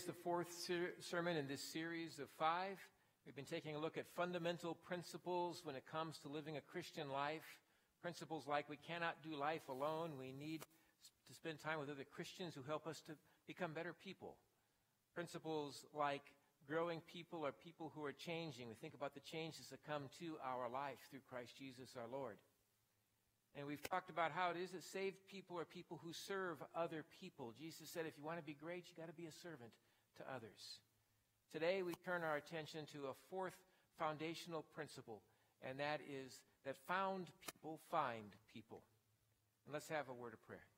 is the fourth ser- sermon in this series of five. We've been taking a look at fundamental principles when it comes to living a Christian life. Principles like we cannot do life alone. We need to spend time with other Christians who help us to become better people. Principles like growing people are people who are changing. We think about the changes that come to our life through Christ Jesus our Lord. And we've talked about how it is that saved people are people who serve other people. Jesus said, if you want to be great, you got to be a servant to others. Today, we turn our attention to a fourth foundational principle, and that is that found people find people. And let's have a word of prayer.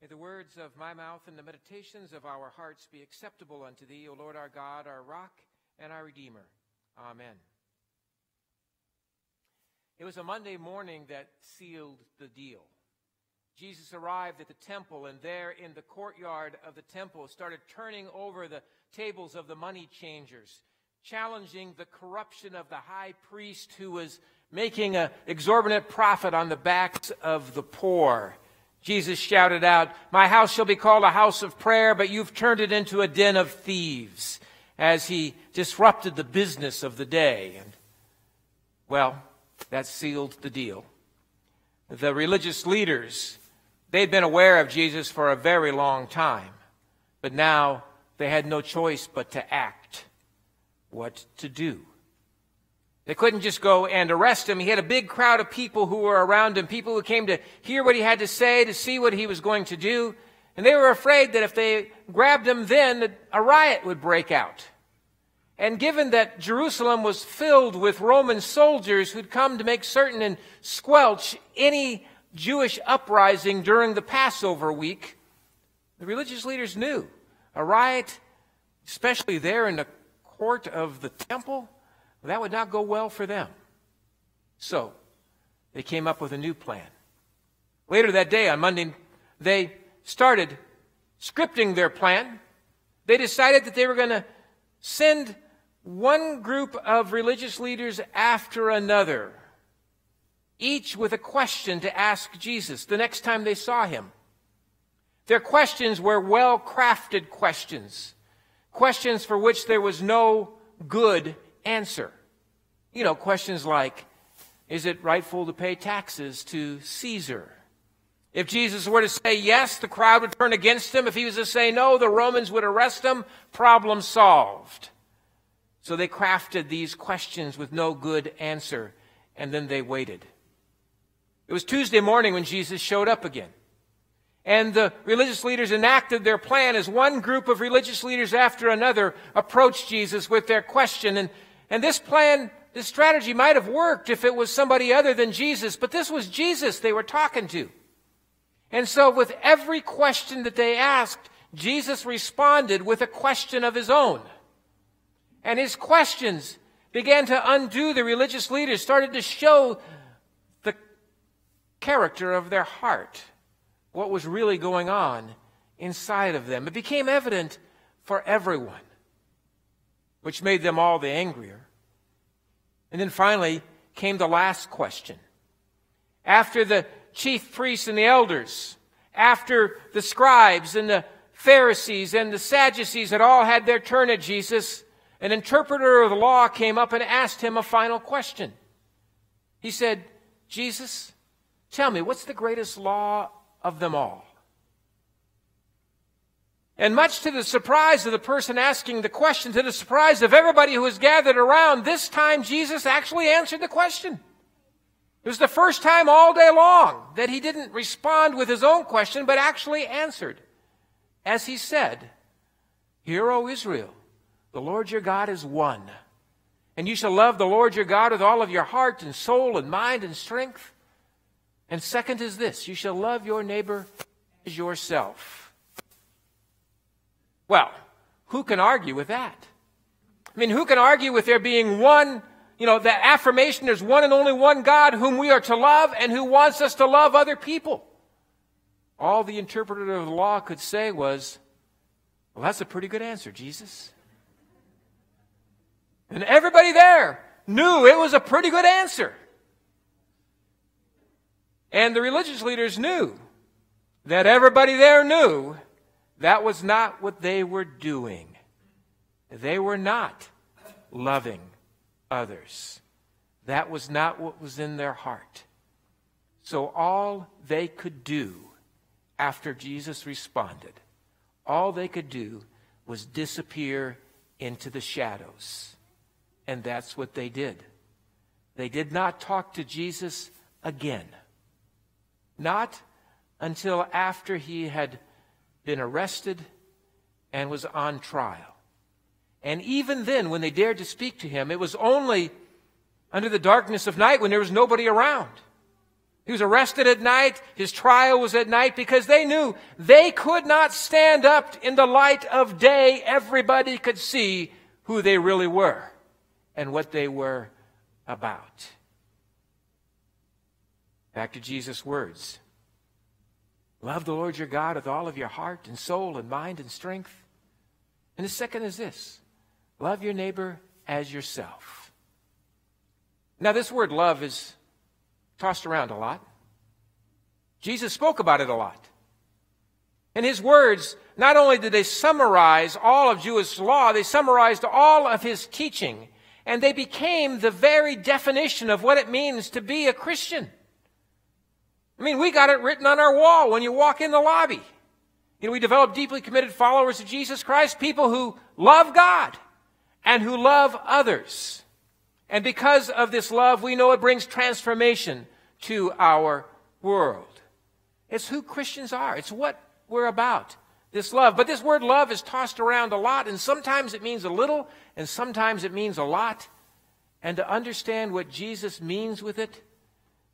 May the words of my mouth and the meditations of our hearts be acceptable unto thee, O Lord our God, our rock and our Redeemer. Amen. It was a Monday morning that sealed the deal. Jesus arrived at the temple, and there in the courtyard of the temple started turning over the tables of the money changers, challenging the corruption of the high priest who was making an exorbitant profit on the backs of the poor. Jesus shouted out, My house shall be called a house of prayer, but you've turned it into a den of thieves, as he disrupted the business of the day. And, well, that sealed the deal. The religious leaders, they'd been aware of Jesus for a very long time, but now they had no choice but to act. What to do? They couldn't just go and arrest him. He had a big crowd of people who were around him, people who came to hear what he had to say, to see what he was going to do. And they were afraid that if they grabbed him then, a riot would break out. And given that Jerusalem was filled with Roman soldiers who'd come to make certain and squelch any Jewish uprising during the Passover week, the religious leaders knew a riot, especially there in the court of the temple, that would not go well for them. So, they came up with a new plan. Later that day, on Monday, they started scripting their plan. They decided that they were going to send one group of religious leaders after another, each with a question to ask Jesus the next time they saw him. Their questions were well crafted questions, questions for which there was no good answer. You know, questions like, is it rightful to pay taxes to Caesar? If Jesus were to say yes, the crowd would turn against him. If he was to say no, the Romans would arrest him. Problem solved. So they crafted these questions with no good answer, and then they waited. It was Tuesday morning when Jesus showed up again. And the religious leaders enacted their plan as one group of religious leaders after another approached Jesus with their question. And, and this plan, this strategy might have worked if it was somebody other than Jesus, but this was Jesus they were talking to. And so with every question that they asked, Jesus responded with a question of his own. And his questions began to undo the religious leaders, started to show character of their heart, what was really going on inside of them. It became evident for everyone, which made them all the angrier. And then finally came the last question. After the chief priests and the elders, after the scribes and the Pharisees and the Sadducees had all had their turn at Jesus, an interpreter of the law came up and asked him a final question. He said, Jesus, tell me, what's the greatest law of them all? And much to the surprise of the person asking the question, to the surprise of everybody who was gathered around, this time Jesus actually answered the question. It was the first time all day long that he didn't respond with his own question, but actually answered. As he said, Hear, O Israel, the Lord your God is one. And you shall love the Lord your God with all of your heart and soul and mind and strength. And second is this you shall love your neighbor as yourself. Well, who can argue with that? I mean, who can argue with there being one, you know, that affirmation there's one and only one God whom we are to love and who wants us to love other people? All the interpreter of the law could say was, well, that's a pretty good answer, Jesus. And everybody there knew it was a pretty good answer. And the religious leaders knew that everybody there knew That was not what they were doing. They were not loving others. That was not what was in their heart. So all they could do after Jesus responded, all they could do was disappear into the shadows. And that's what they did. They did not talk to Jesus again. Not until after he had been arrested and was on trial. And even then, when they dared to speak to him, it was only under the darkness of night when there was nobody around. He was arrested at night. His trial was at night because they knew they could not stand up in the light of day. Everybody could see who they really were and what they were about. Back to Jesus' words Love the Lord your God with all of your heart and soul and mind and strength. And the second is this love your neighbor as yourself. Now, this word love is tossed around a lot. Jesus spoke about it a lot. And his words, not only did they summarize all of Jewish law, they summarized all of his teaching. And they became the very definition of what it means to be a Christian. I mean, we got it written on our wall when you walk in the lobby. You know, we develop deeply committed followers of Jesus Christ, people who love God and who love others. And because of this love, we know it brings transformation to our world. It's who Christians are. It's what we're about. This love. But this word love is tossed around a lot, and sometimes it means a little, and sometimes it means a lot. And to understand what Jesus means with it,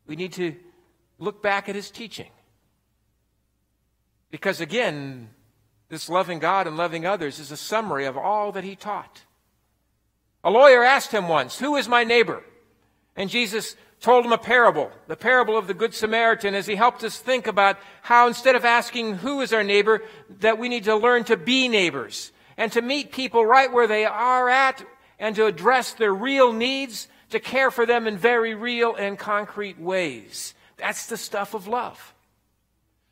we need to look back at his teaching. Because again, this loving God and loving others is a summary of all that he taught. A lawyer asked him once, Who is my neighbor? And Jesus told him a parable, the parable of the Good Samaritan, as he helped us think about how instead of asking who is our neighbor, that we need to learn to be neighbors and to meet people right where they are at and to address their real needs, to care for them in very real and concrete ways. That's the stuff of love.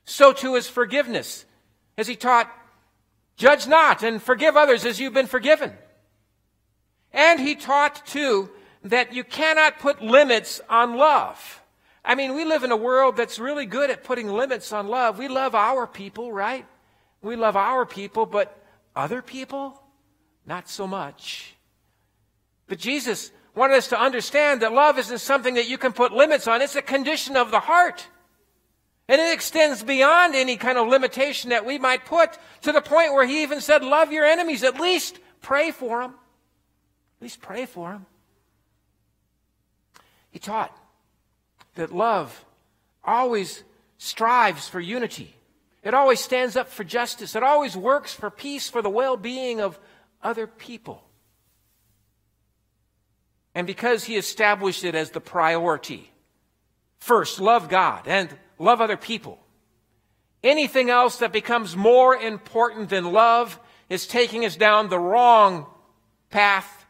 So too is forgiveness. As he taught, judge not and forgive others as you've been forgiven. And he taught too that you cannot put limits on love. I mean, we live in a world that's really good at putting limits on love. We love our people, right? We love our people, but other people, not so much. But Jesus wanted us to understand that love isn't something that you can put limits on. It's a condition of the heart. And it extends beyond any kind of limitation that we might put to the point where he even said, love your enemies. At least pray for them. At least pray for them. He taught that love always strives for unity. It always stands up for justice. It always works for peace, for the well being of other people. And because he established it as the priority, first, love God and love other people. Anything else that becomes more important than love is taking us down the wrong path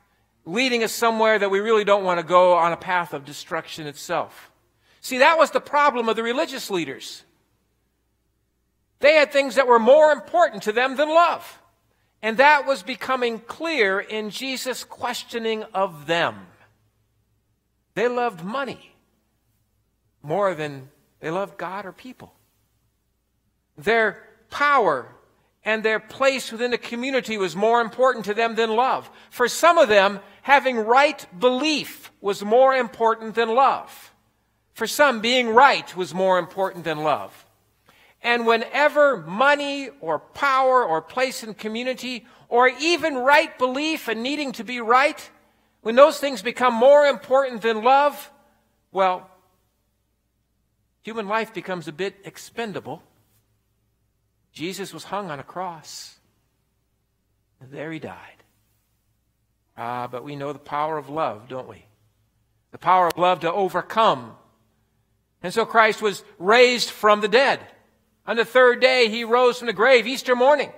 leading us somewhere that we really don't want to go on a path of destruction itself. See, that was the problem of the religious leaders. They had things that were more important to them than love. And that was becoming clear in Jesus' questioning of them. They loved money more than they loved God or people. Their power and their place within the community was more important to them than love. For some of them, having right belief was more important than love. For some, being right was more important than love. And whenever money or power or place in community or even right belief and needing to be right, when those things become more important than love, well, human life becomes a bit expendable. Jesus was hung on a cross. And there he died. Ah, but we know the power of love, don't we? The power of love to overcome. And so Christ was raised from the dead. On the third day, he rose from the grave, Easter morning.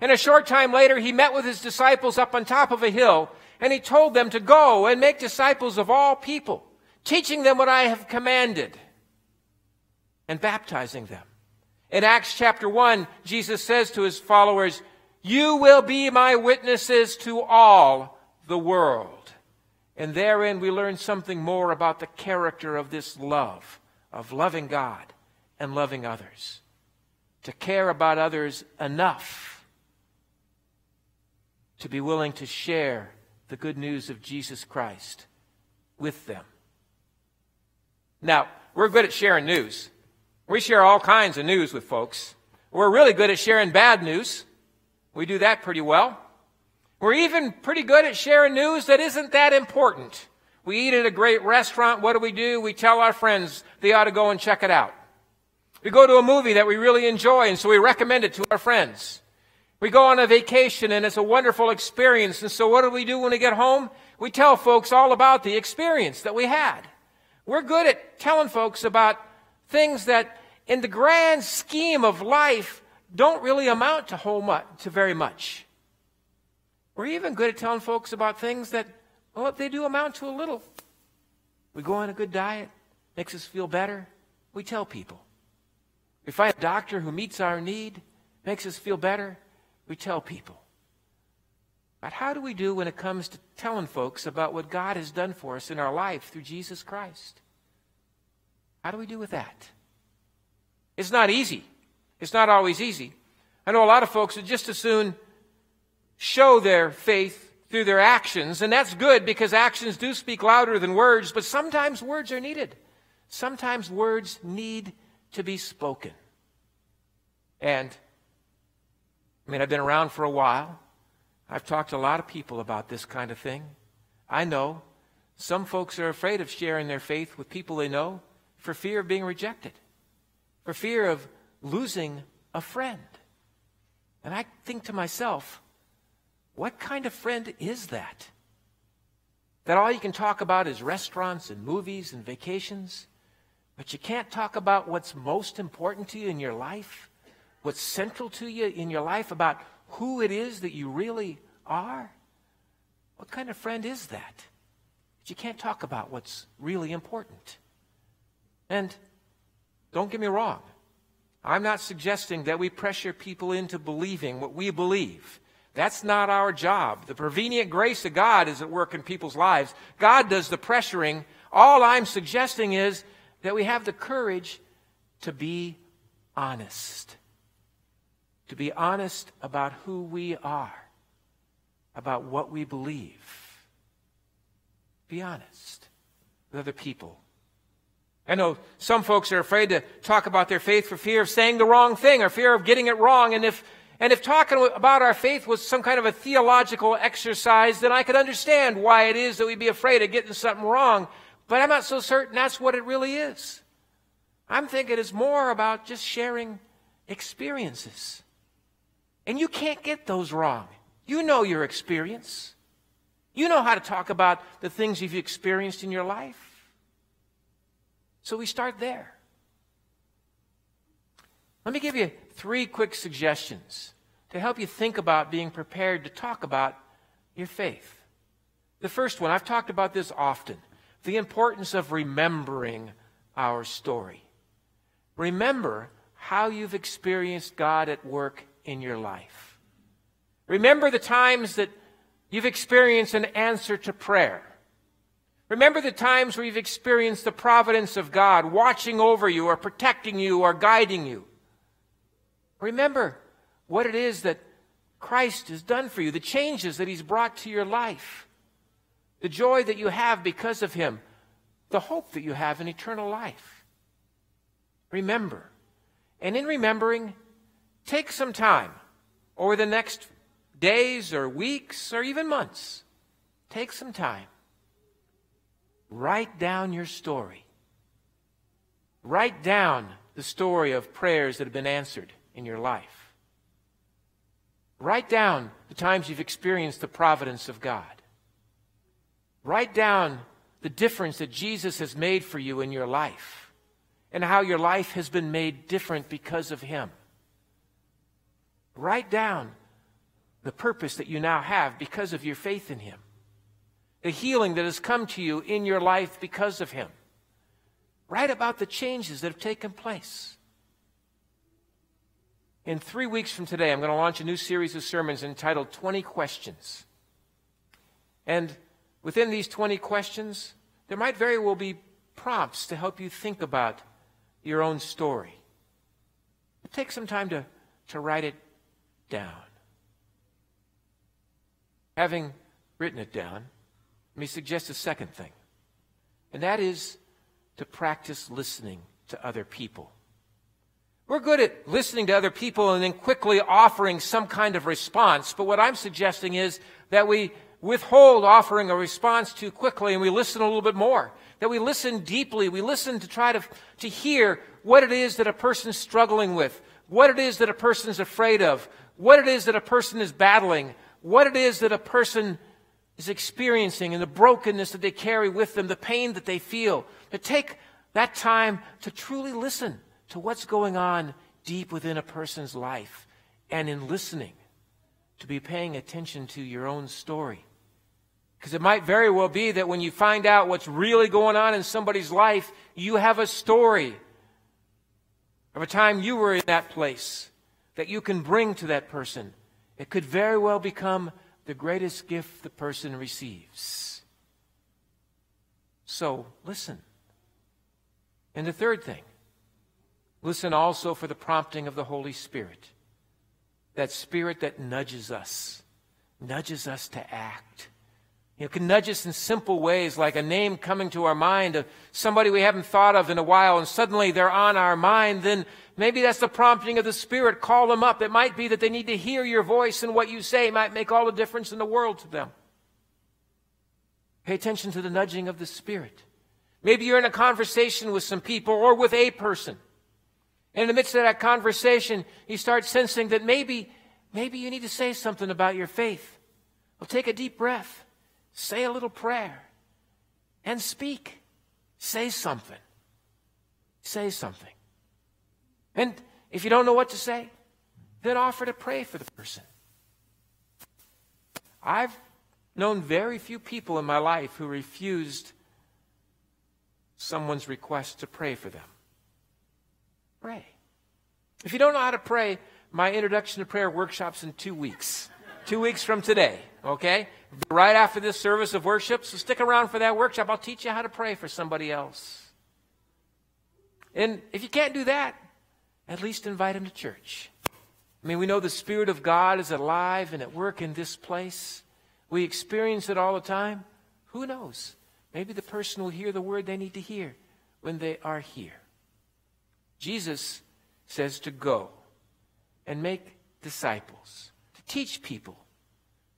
And a short time later, he met with his disciples up on top of a hill, and he told them to go and make disciples of all people, teaching them what I have commanded, and baptizing them In Acts chapter 1, Jesus says to his followers, You will be my witnesses to all the world. And therein we learn something more about the character of this love, of loving God and loving others. To care about others enough to be willing to share the good news of Jesus Christ with them. Now, we're good at sharing news. We share all kinds of news with folks. We're really good at sharing bad news. We do that pretty well. We're even pretty good at sharing news that isn't that important. We eat at a great restaurant. What do we do? We tell our friends they ought to go and check it out. We go to a movie that we really enjoy, and so we recommend it to our friends. We go on a vacation, and it's a wonderful experience. And so what do we do when we get home? We tell folks all about the experience that we had. We're good at telling folks about things that, in the grand scheme of life, don't really amount to whole much, to very much. We're even good at telling folks about things that, well, they do amount to a little. We go on a good diet, makes us feel better. We tell people. We find a doctor who meets our need, makes us feel better. We tell people. But how do we do when it comes to telling folks about what God has done for us in our life through Jesus Christ? How do we do with that? It's not easy. It's not always easy. I know a lot of folks would just as soon show their faith through their actions, and that's good because actions do speak louder than words, but sometimes words are needed. Sometimes words need to be spoken. And, I mean, I've been around for a while. I've talked to a lot of people about this kind of thing. I know some folks are afraid of sharing their faith with people they know for fear of being rejected, for fear of losing a friend. And I think to myself, what kind of friend is that? That all you can talk about is restaurants and movies and vacations, but you can't talk about what's most important to you in your life, what's central to you in your life about who it is that you really are? What kind of friend is that? But you can't talk about what's really important. And don't get me wrong, I'm not suggesting that we pressure people into believing what we believe. That's not our job. The prevenient grace of God is at work in people's lives. God does the pressuring. All I'm suggesting is that we have the courage to be honest to be honest about who we are, about what we believe. Be honest with other people. I know some folks are afraid to talk about their faith for fear of saying the wrong thing or fear of getting it wrong. And if, and if talking about our faith was some kind of a theological exercise, then I could understand why it is that we'd be afraid of getting something wrong. But I'm not so certain that's what it really is. I'm thinking it's more about just sharing experiences. And you can't get those wrong. You know your experience. You know how to talk about the things you've experienced in your life. So we start there. Let me give you three quick suggestions to help you think about being prepared to talk about your faith. The first one, I've talked about this often the importance of remembering our story. Remember how you've experienced God at work in your life. Remember the times that you've experienced an answer to prayer. Remember the times where you've experienced the providence of God watching over you or protecting you or guiding you. Remember what it is that Christ has done for you, the changes that He's brought to your life, the joy that you have because of Him, the hope that you have in eternal life. Remember. And in remembering, Take some time over the next days or weeks or even months. Take some time. Write down your story. Write down the story of prayers that have been answered in your life. Write down the times you've experienced the providence of God. Write down the difference that Jesus has made for you in your life and how your life has been made different because of Him. Write down the purpose that you now have because of your faith in Him, the healing that has come to you in your life because of Him. Write about the changes that have taken place. In three weeks from today, I'm going to launch a new series of sermons entitled 20 Questions. And within these 20 questions, there might very well be prompts to help you think about your own story. Take some time to, to write it down. Having written it down, let me suggest a second thing, and that is to practice listening to other people. We're good at listening to other people and then quickly offering some kind of response, but what I'm suggesting is that we withhold offering a response too quickly and we listen a little bit more. That we listen deeply. We listen to try to, to hear what it is that a person's struggling with, what it is that a person is afraid of, what it is that a person is battling, what it is that a person is experiencing and the brokenness that they carry with them, the pain that they feel. To take that time to truly listen to what's going on deep within a person's life. And in listening, to be paying attention to your own story. Because it might very well be that when you find out what's really going on in somebody's life, you have a story of a time you were in that place that you can bring to that person. It could very well become the greatest gift the person receives. So, listen. And the third thing, listen also for the prompting of the Holy Spirit. That spirit that nudges us, nudges us to act. You know, can nudge us in simple ways, like a name coming to our mind of somebody we haven't thought of in a while, and suddenly they're on our mind. Then maybe that's the prompting of the Spirit. Call them up. It might be that they need to hear your voice, and what you say might make all the difference in the world to them. Pay attention to the nudging of the Spirit. Maybe you're in a conversation with some people or with a person. And in the midst of that conversation, you start sensing that maybe, maybe you need to say something about your faith. Well, take a deep breath, say a little prayer, and speak. Say something. Say something. And if you don't know what to say, then offer to pray for the person. I've known very few people in my life who refused someone's request to pray for them. Pray. If you don't know how to pray, my introduction to prayer workshop's in two weeks. Two weeks from today, okay? Right after this service of worship. So stick around for that workshop. I'll teach you how to pray for somebody else. And if you can't do that, at least invite them to church. I mean, we know the Spirit of God is alive and at work in this place. We experience it all the time. Who knows? Maybe the person will hear the word they need to hear when they are here. Jesus says to go and make disciples, teach people,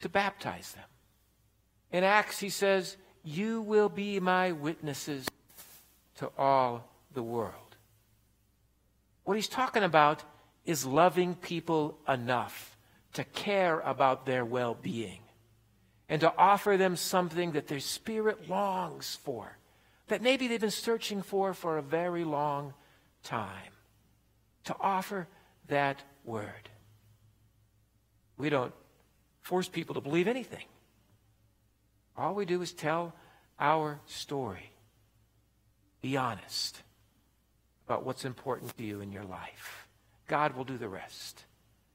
to baptize them. In Acts, he says, You will be my witnesses to all the world. What he's talking about is loving people enough to care about their well being and to offer them something that their spirit longs for, that maybe they've been searching for for a very long time. To offer that word. We don't force people to believe anything. All we do is tell our story. Be honest about what's important to you in your life. God will do the rest.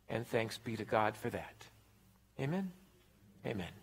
And thanks be to God for that. Amen. Amen.